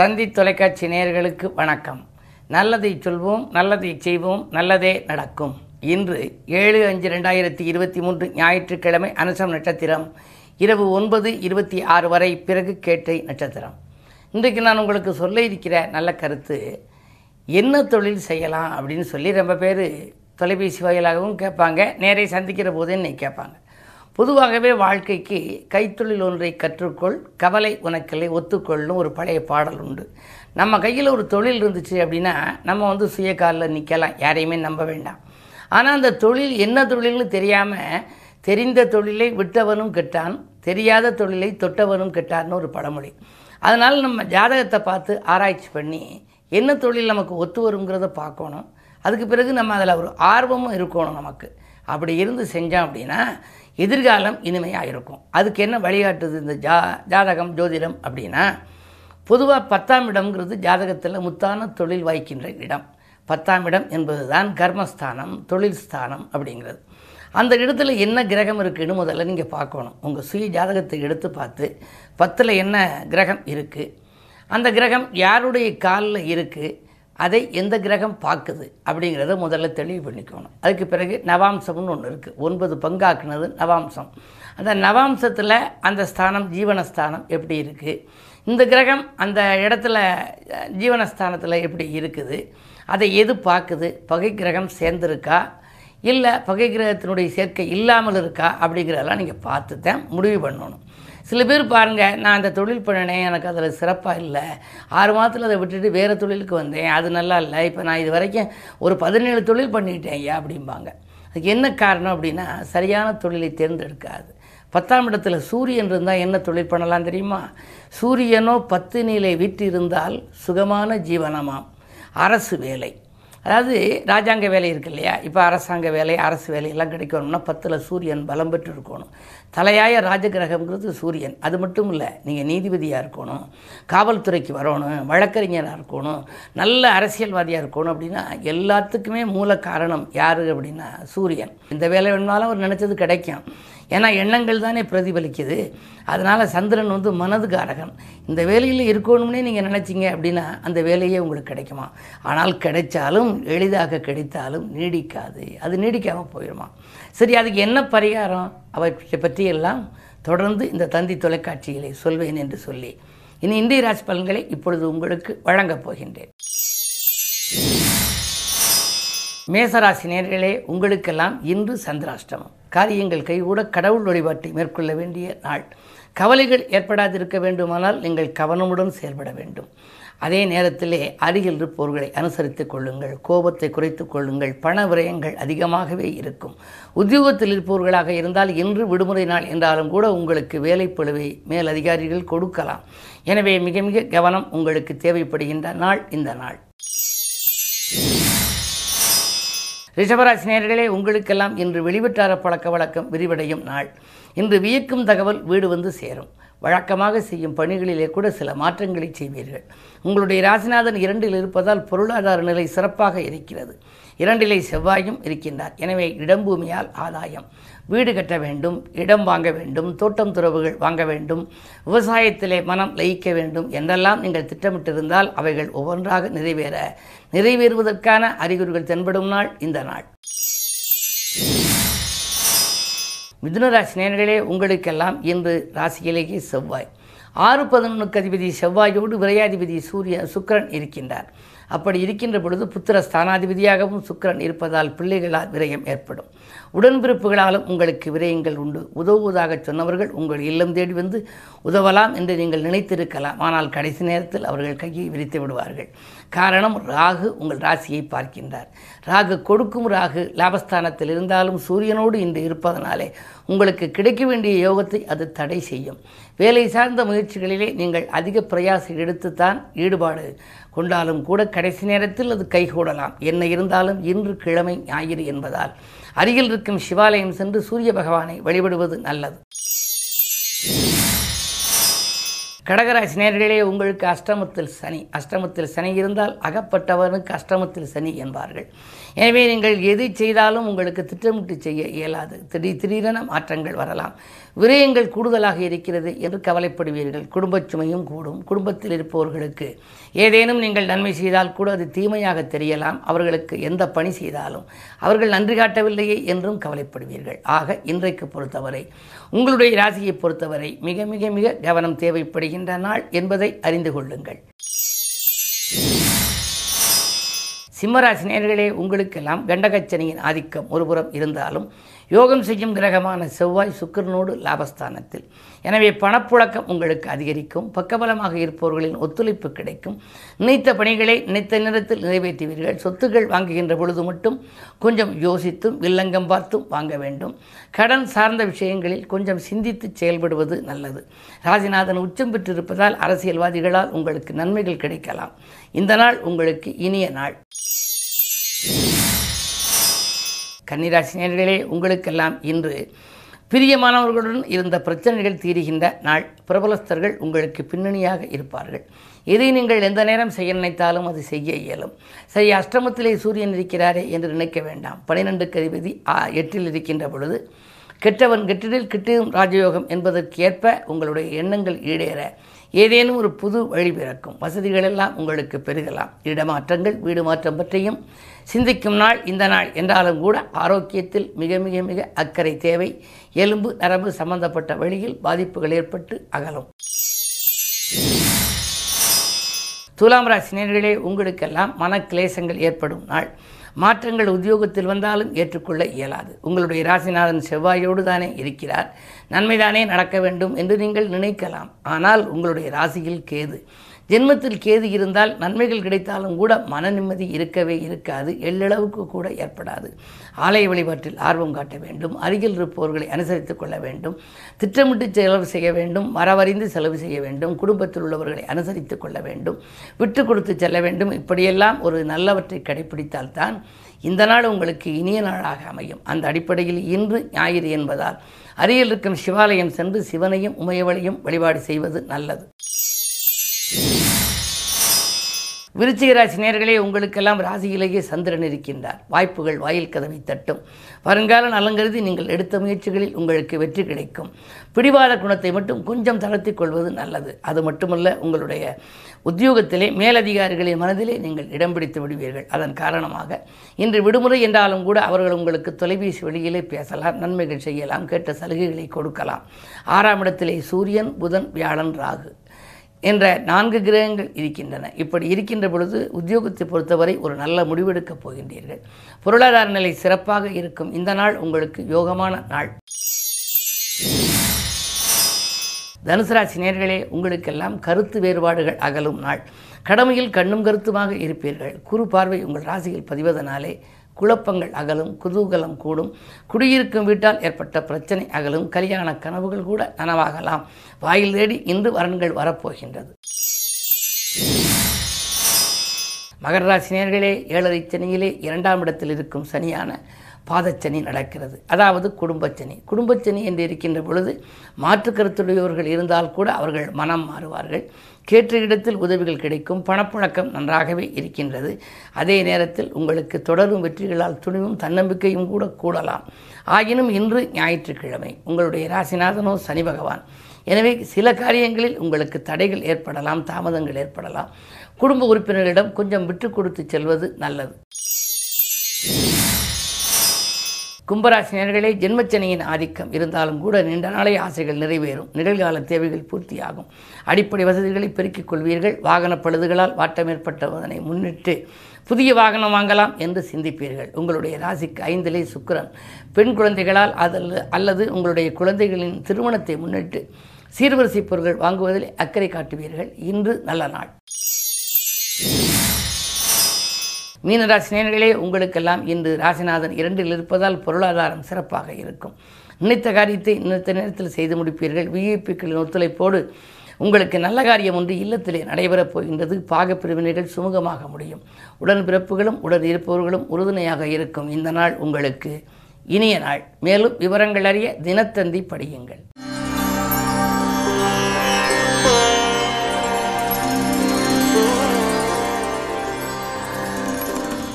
தந்தி தொலைக்காட்சி நேயர்களுக்கு வணக்கம். நல்லதை சொல்வோம் நல்லதை செய்வோம் நல்லதே நடக்கும். இன்று ஏழு அஞ்சு ரெண்டாயிரத்தி இருபத்தி மூன்று ஞாயிற்றுக்கிழமை அனுசம் நட்சத்திரம். இரவு ஒன்பது இருபத்தி ஆறு வரை பிறகு கேட்டை நட்சத்திரம். இன்றைக்கு நான் உங்களுக்கு சொல்ல இருக்கிற நல்ல கருத்து என்ன தொழில் செய்யலாம் அப்படின்னு சொல்லி ரொம்ப பேர் தொலைபேசி வாயிலாகவும் கேட்பாங்க நேரே சந்திக்கிற போதே என்னை கேட்பாங்க. பொதுவாகவே வாழ்க்கைக்கு கைத்தொழில் ஒன்றை கற்றுக்கொள் கவலை உனக்கில்லை ஒத்துக்கொள்ளும் ஒரு பழைய பாடல் உண்டு. நம்ம கையில் ஒரு தொழில் இருந்துச்சு அப்படின்னா நம்ம வந்து சுய காலில் நிற்கலாம் யாரையுமே நம்ப வேண்டாம். ஆனால் அந்த தொழில் என்ன தொழில்னு தெரியாமல் தெரிந்த தொழிலை விட்டவனும் கெட்டான் தெரியாத தொழிலை தொட்டவனும் கெட்டான்னு ஒரு பழமொழி. அதனால் நம்ம ஜாதகத்தை பார்த்து ஆராய்ச்சி பண்ணி என்ன தொழில் நமக்கு ஒத்து வருங்கிறத பார்க்கணும். அதுக்கு பிறகு நம்ம அதில் ஒரு ஆர்வமும் இருக்கணும் நமக்கு. அப்படி இருந்து செஞ்சோம் அப்படின்னா எதிர்காலம் இனிமையாக இருக்கும் அதுக்கு என்ன வழிகாட்டுது இந்த ஜா ஜாதகம் ஜோதிடம் அப்படின்னா பொதுவாக பத்தாம் இடம்ங்கிறது ஜாதகத்தில் முத்தான தொழில் வாய்க்கின்ற இடம். பத்தாம் இடம் என்பது தான் கர்மஸ்தானம் தொழில் ஸ்தானம் அப்படிங்கிறது. அந்த இடத்துல என்ன கிரகம் இருக்குன்னு முதல்ல நீங்கள் பார்க்கணும். உங்கள் சுய ஜாதகத்தை எடுத்து பார்த்து பத்தில் என்ன கிரகம் இருக்குது அந்த கிரகம் யாருடைய காலில் இருக்குது அதை எந்த கிரகம் பார்க்குது அப்படிங்கிறத முதல்ல தெளிவு பண்ணிக்கணும். அதுக்கு பிறகு நவாம்சம்னு ஒன்று இருக்குது ஒன்பது பங்காக்குனது நவாம்சம். அந்த நவாம்சத்தில் அந்த ஸ்தானம் ஜீவனஸ்தானம் எப்படி இருக்குது இந்த கிரகம் அந்த இடத்துல ஜீவனஸ்தானத்தில் எப்படி இருக்குது? அதை எது பார்க்குது? பகை கிரகம் சேர்ந்துருக்கா? இல்லை பகை கிரகத்தினுடைய சேர்க்கை இல்லாமல் இருக்கா? அப்படிங்கிறதெல்லாம் நீங்கள் பார்த்து தான் முடிவு பண்ணணும். சில பேர் பாருங்கள் நான் அந்த தொழில் பண்ணினேன் எனக்கு அதில் சிறப்பாக இல்லை. ஆறு மாதத்தில் அதை விட்டுட்டு வேறு தொழிலுக்கு வந்தேன். அது நல்லா இல்லை. இப்போ நான் இது வரைக்கும் ஒரு பதினேழு தொழில் பண்ணிட்டேன் ஐயா அப்படிம்பாங்க. அதுக்கு என்ன காரணம் அப்படின்னா சரியான தொழிலை தேர்ந்தெடுக்காது. பத்தாம் இடத்துல சூரியன் இருந்தால் என்ன தொழில் பண்ணலாம் தெரியுமா? சூரியனோ பத்து நிலை வீட்டு இருந்தால் சுகமான ஜீவனமாம். அரசு வேலை. அதாவது ராஜாங்க வேலை இருக்கு இல்லையா? இப்போ அரசாங்க வேலை அரசு வேலையெல்லாம் கிடைக்கணும்னா பத்தில் சூரியன் பலம் பெற்று இருக்கணும். தலையாய ராஜகிரகம்ங்கிறது சூரியன். அது மட்டும் இல்லை நீங்கள் நீதிபதியாக இருக்கணும் காவல்துறைக்கு வரணும் வழக்கறிஞராக இருக்கணும் நல்ல அரசியல்வாதியாக இருக்கணும் அப்படின்னா எல்லாத்துக்குமே மூல காரணம் யார் அப்படின்னா சூரியன். இந்த வேலை வேணுனாலும் அவர் நினச்சது கிடைக்கும். ஏன்னா எண்ணங்கள் தானே பிரதிபலிக்குது. அதனால் சந்திரன் வந்து மனது காரகன் இந்த வேலையில் இருக்கணும்னே நீங்கள் நினச்சிங்க அப்படின்னா அந்த வேலையே உங்களுக்கு கிடைக்குமா? ஆனால் கிடைச்சாலும் எளிதாக கிடைத்தாலும் நீடிக்காது. அது நீடிக்காமல் போயிடுமா சரி அதுக்கு என்ன பரிகாரம்? அவற்றை பற்றியெல்லாம் தொடர்ந்து இந்த தந்தி தொலைக்காட்சிகளை சொல்வேன் என்று சொல்லி இனி இந்திய ராசி பலன்களை இப்பொழுது உங்களுக்கு வழங்கப் போகின்றேன். மேசராசி நேர்களே உங்களுக்கெல்லாம் இன்று சந்திராஷ்டமம். காரியங்கள் கைகூட கடவுள் வழிபாட்டை மேற்கொள்ள வேண்டிய நாள். கவலைகள் ஏற்படாதிருக்க வேண்டுமானால் நீங்கள் கவனமுடன் செயல்பட வேண்டும். அதே நேரத்திலே அருகில் இருப்பவர்களை அனுசரித்துக் கொள்ளுங்கள். கோபத்தை குறைத்துக் கொள்ளுங்கள். பண விரயங்கள் அதிகமாகவே இருக்கும். உத்தியோகத்தில் இருப்பவர்களாக இருந்தால் இன்று விடுமுறை நாள் என்றாலும் கூட உங்களுக்கு வேலைப்பழுவை மேல் அதிகாரிகள் கொடுக்கலாம். எனவே மிக மிக கவனம் உங்களுக்கு தேவைப்படுகின்ற நாள் இந்த நாள். ரிஷபராசி நேர்களே உங்களுக்கெல்லாம் இன்று வெளிவட்டார பழக்க வழக்கம் விரிவடையும் நாள். இன்று வியக்கும் தகவல் வீடு வந்து சேரும். வழக்கமாக செய்யும் பணிகளிலே கூட சில மாற்றங்களை செய்வீர்கள். உங்களுடைய ராசிநாதன் இரண்டில் இருப்பதால் பொருளாதார நிலை சிறப்பாக இருக்கிறது. இரண்டிலே செவ்வாயும் இருக்கின்றார். எனவே இடம்பூமியால் ஆதாயம். வீடு கட்ட வேண்டும் இடம் வாங்க வேண்டும் தோட்டம் துறவுகள் வாங்க வேண்டும் விவசாயத்திலே மனம் லயிக்க வேண்டும் என்றெல்லாம் நீங்கள் திட்டமிட்டிருந்தால் அவைகள் ஒவ்வொன்றாக நிறைவேற. நிறைவேறுவதற்கான அறிகுறிகள் தென்படும் நாள் இந்த நாள். மிதுனராசி நேர்களே உங்களுக்கெல்லாம் இன்று ராசியிலேயே செவ்வாய். ஆறு பதினொன்றுக்கு அதிபதி செவ்வாயோடு விரையாதிபதி சூரிய சுக்கிரன் இருக்கின்றார். அப்படி இருக்கின்ற பொழுது புத்திர ஸ்தானாதிபதியாகவும் சுக்கிரன் இருப்பதால் பிள்ளைகளால் விரயம் ஏற்படும். உடன்பிறப்புகளாலும் உங்களுக்கு விரயங்கள் உண்டு. உதவுவதாக சொன்னவர்கள் உங்கள் இல்லம் தேடி வந்து உதவலாம் என்று நீங்கள் நினைத்திருக்கலாம். ஆனால் கடைசி நேரத்தில் அவர்கள் கையை விரித்து விடுவார்கள். காரணம் ராகு உங்கள் ராசியை பார்க்கின்றார். ராகு கொடுக்கும் ராகு லாபஸ்தானத்தில் இருந்தாலும் சூரியனோடு இன்று இருப்பதனாலே உங்களுக்கு கிடைக்க வேண்டிய யோகத்தை அது தடை செய்யும். வேலை சார்ந்த முயற்சிகளிலே நீங்கள் அதிக பிரயாசம் எடுத்துத்தான் ஈடுபாடு கொண்டாலும் கூட கடைசி நேரத்தில் அது கைகூடலாம். என்ன இருந்தாலும் இன்று கிழமை ஞாயிறு என்பதால். அருகில் இருக்கும் சிவாலயம் சென்று சூரிய பகவானை வழிபடுவது நல்லது. கடகராசி நேரடியிலே உங்களுக்கு அஷ்டமத்தில் சனி. அஷ்டமத்தில் சனி இருந்தால் அகப்பட்டவனுக்கு அஷ்டமத்தில் சனி என்பார்கள். எனவே நீங்கள் எது செய்தாலும் உங்களுக்கு திட்டமிட்டு செய்ய இயலாது. திடீர் திடீரென மாற்றங்கள் வரலாம். விரயங்கள் கூடுதலாக இருக்கிறது என்று கவலைப்படுவீர்கள். குடும்பச் சுமையும் கூடும். குடும்பத்தில் இருப்பவர்களுக்கு ஏதேனும் நீங்கள் நன்மை செய்தால் கூட அது தீமையாக தெரியலாம். அவர்களுக்கு எந்த பணி செய்தாலும் அவர்கள் நன்றி காட்டவில்லையே என்றும் கவலைப்படுவீர்கள். ஆக இன்றைக்கு பொறுத்தவரை உங்களுடைய ராசியை பொறுத்தவரை மிக மிக மிக கவனம் வருகின்ற நாள் என்பதை அறிந்து கொள்ளுங்கள். சிம்மராசி நேர்களே உங்களுக்கெல்லாம் கண்டகச்சனியின் ஆதிக்கம் ஒருபுறம் இருந்தாலும் யோகம் செய்யும் கிரகமான செவ்வாய் சுக்கரனோடு லாபஸ்தானத்தில். எனவே பணப்புழக்கம் உங்களுக்கு அதிகரிக்கும் பக்கபலமாக இருப்பவர்களின் ஒத்துழைப்பு கிடைக்கும். நினைத்த பணிகளை நினைத்த நேரத்தில் நிறைவேற்றுவீர்கள். சொத்துக்கள் வாங்குகின்ற பொழுது மட்டும் கொஞ்சம் யோசித்தும் வில்லங்கம் பார்த்தும் வாங்க வேண்டும். கடன் சார்ந்த விஷயங்களில் கொஞ்சம் சிந்தித்து செயல்படுவது நல்லது. ராஜிநாதன் உச்சம் பெற்றிருப்பதால் அரசியல்வாதிகளால் உங்களுக்கு நன்மைகள் கிடைக்கலாம். இந்த நாள் உங்களுக்கு இனிய நாள். கன்னிராசினியர்களே உங்களுக்கெல்லாம் இன்று பிரியமானவர்களுடன் இருந்த பிரச்சனைகள் தீருகின்ற நாள். பிரபலஸ்தர்கள் உங்களுக்கு பின்னணியாக இருப்பார்கள். எதை நீங்கள் எந்த நேரம் செய்ய நினைத்தாலும் அது செய்ய இயலும். சரி அஷ்டமத்திலே சூரியன் இருக்கிறாரே என்று நினைக்க வேண்டாம். பனிரெண்டு கதிபதி எட்டில் இருக்கின்ற பொழுது கெட்டவன் கெட்டிடில் கிட்டியும் ராஜயோகம் என்பதற்கு ஏற்ப உங்களுடைய எண்ணங்கள் ஈடேற. ஏதேனும் ஒரு புது வழி பிறக்கும். வசதிகளெல்லாம் உங்களுக்கு பெருகலாம். இடமாற்றங்கள் வீடு மாற்றம் பற்றியும் சிந்திக்கும் நாள் இந்த நாள் என்றாலும் கூட ஆரோக்கியத்தில் மிக மிக மிக அக்கறை தேவை. எலும்பு நரம்பு சம்பந்தப்பட்ட வழியில் பாதிப்புகள் ஏற்பட்டு அகலும். துலாம் ராசி நேர்களே உங்களுக்கெல்லாம் மனக்கிளேசங்கள் ஏற்படும் நாள். மாற்றங்கள் உத்தியோகத்தில் வந்தாலும் ஏற்றுக்கொள்ள இயலாது. உங்களுடைய ராசிநாதன் செவ்வாயோடு தானே இருக்கிறார். நன்மைதானே நடக்க வேண்டும் என்று நீங்கள் நினைக்கலாம். ஆனால் உங்களுடைய ராசியில் கேது. ஜென்மத்தில் கேது இருந்தால் நன்மைகள் கிடைத்தாலும் கூட மன நிம்மதி இருக்கவே இருக்காது. எள்ளளவுக்கு கூட ஏற்படாது. ஆலய வழிபாட்டில் ஆர்வம் காட்ட வேண்டும். அருகில் இருப்பவர்களை அனுசரித்துக் கொள்ள வேண்டும். திட்டமிட்டு செலவு செய்ய வேண்டும். வரவறிந்து செலவு செய்ய வேண்டும். குடும்பத்தில் உள்ளவர்களை அனுசரித்துக் கொள்ள வேண்டும். விட்டு கொடுத்து செல்ல வேண்டும். இப்படியெல்லாம் ஒரு நல்லவற்றை கடைபிடித்தால்தான் இந்த நாள் உங்களுக்கு இனிய நாளாக அமையும். அந்த அடிப்படையில் இன்று ஞாயிறு என்பதால் அருகில் இருக்கும் சிவாலயம் சென்று சிவனையும் உமையவளையும் வழிபாடு செய்வது நல்லது. விருச்சிக ராசி நேர்களே உங்களுக்கெல்லாம் ராசியிலேயே சந்திரன் இருக்கின்றார். வாய்ப்புகள் வாயில் கதவை தட்டும். வருங்கால நலங்கருதி நீங்கள் எடுத்த முயற்சிகளில் உங்களுக்கு வெற்றி கிடைக்கும். பிடிவாத குணத்தை மட்டும் கொஞ்சம் தளர்த்தி கொள்வது நல்லது. அது மட்டுமல்ல உங்களுடைய உத்தியோகத்திலே மேலதிகாரிகளின் மனதிலே நீங்கள் இடம் பிடித்து விடுவீர்கள். அதன் காரணமாக இன்று விடுமுறை என்றாலும் கூட அவர்கள் உங்களுக்கு தொலைபேசி வழியிலே பேசலாம் நன்மைகள் செய்யலாம் கேட்ட சலுகைகளை கொடுக்கலாம். ஆறாம் இடத்திலே சூரியன் புதன் வியாழன் ராகு. என்ற நான்கு கிரகங்கள் இருக்கின்றன. இப்படி இருக்கின்ற பொழுது உத்தியோகத்தை பொறுத்தவரை ஒரு நல்ல முடிவெடுக்கப் போகின்றீர்கள். பொருளாதார நிலை சிறப்பாக இருக்கும். இந்த நாள் உங்களுக்கு யோகமான நாள். தனுசு ராசி நேர்களே உங்களுக்கெல்லாம் கருத்து வேறுபாடுகள் அகலும் நாள். கடமையில் கண்ணும் கருத்துமாக இருப்பீர்கள். குறு பார்வை உங்கள் ராசியில் பதிவதனாலே குழப்பங்கள் அகலும் குதூகலம் கூடும். குடியிருக்கும் வீட்டால் ஏற்பட்ட பிரச்சனை அகலும். கல்யாண கனவுகள் கூட நனவாகலாம். வாயில் தேடி இன்று வரன்கள் வரப்போகின்றது. மகர ராசினியர்களே ஏழரை சனியிலே இரண்டாம் இடத்தில் இருக்கும் சனியான பாதச்சனி நடக்கிறது. அதாவது குடும்பச்சனி. குடும்பச்சனி என்று இருக்கின்ற பொழுது மாற்று கருத்துடையவர்கள் இருந்தால் கூட அவர்கள் மனம் மாறுவார்கள். கேட்ட இடத்தில் உதவிகள் கிடைக்கும். பணப்புழக்கம் நன்றாகவே இருக்கின்றது. அதே நேரத்தில் உங்களுக்கு தொடரும் வெற்றிகளால் துணிவும் தன்னம்பிக்கையும் கூட கூடலாம். ஆயினும் இன்று ஞாயிற்றுக்கிழமை. உங்களுடைய ராசிநாதனோ சனி பகவான். எனவே சில காரியங்களில் உங்களுக்கு தடைகள் ஏற்படலாம் தாமதங்கள் ஏற்படலாம். குடும்ப உறுப்பினர்களிடம் கொஞ்சம் விட்டு கொடுத்து செல்வது நல்லது. கும்பராசினியர்களே ஜென்மச்சனியின் ஆதிக்கம் இருந்தாலும் கூட நீண்ட நாளை ஆசைகள் நிறைவேறும். நிகழ்கால தேவைகள் பூர்த்தியாகும். அடிப்படை வசதிகளை பெருக்கிக் கொள்வீர்கள். வாகன பழுதுகளால் வாட்டம் ஏற்பட்டதனை முன்னிட்டு புதிய வாகனம் வாங்கலாம் என்று சிந்திப்பீர்கள். உங்களுடைய ராசிக்கு ஐந்திலே சுக்கரன். பெண் குழந்தைகளால் அதில் அல்லது உங்களுடைய குழந்தைகளின் திருமணத்தை முன்னிட்டு சீர்வரிசை பொருட்கள் வாங்குவதில் அக்கறை காட்டுவீர்கள். இன்று நல்ல நாள். மீனராசி நேர்களே உங்களுக்கெல்லாம் இன்று ராசிநாதன் இரண்டில் இருப்பதால் பொருளாதாரம் சிறப்பாக இருக்கும். நினைத்த காரியத்தை நினைத்த நேரத்தில் செய்து முடிப்பீர்கள். விஐபிக்களின் ஒத்துழைப்போடு உங்களுக்கு நல்ல காரியம் ஒன்று இல்லத்திலே நடைபெறப் போகின்றது. பாகப்பிரிவினைகள் சுமூகமாக முடியும். உடன் பிறப்புகளும் உடன் இருப்பவர்களும் உறுதுணையாக இருக்கும். இந்த நாள் உங்களுக்கு இனிய நாள். மேலும் விவரங்கள் அறிய தினத்தந்தி படியுங்கள்.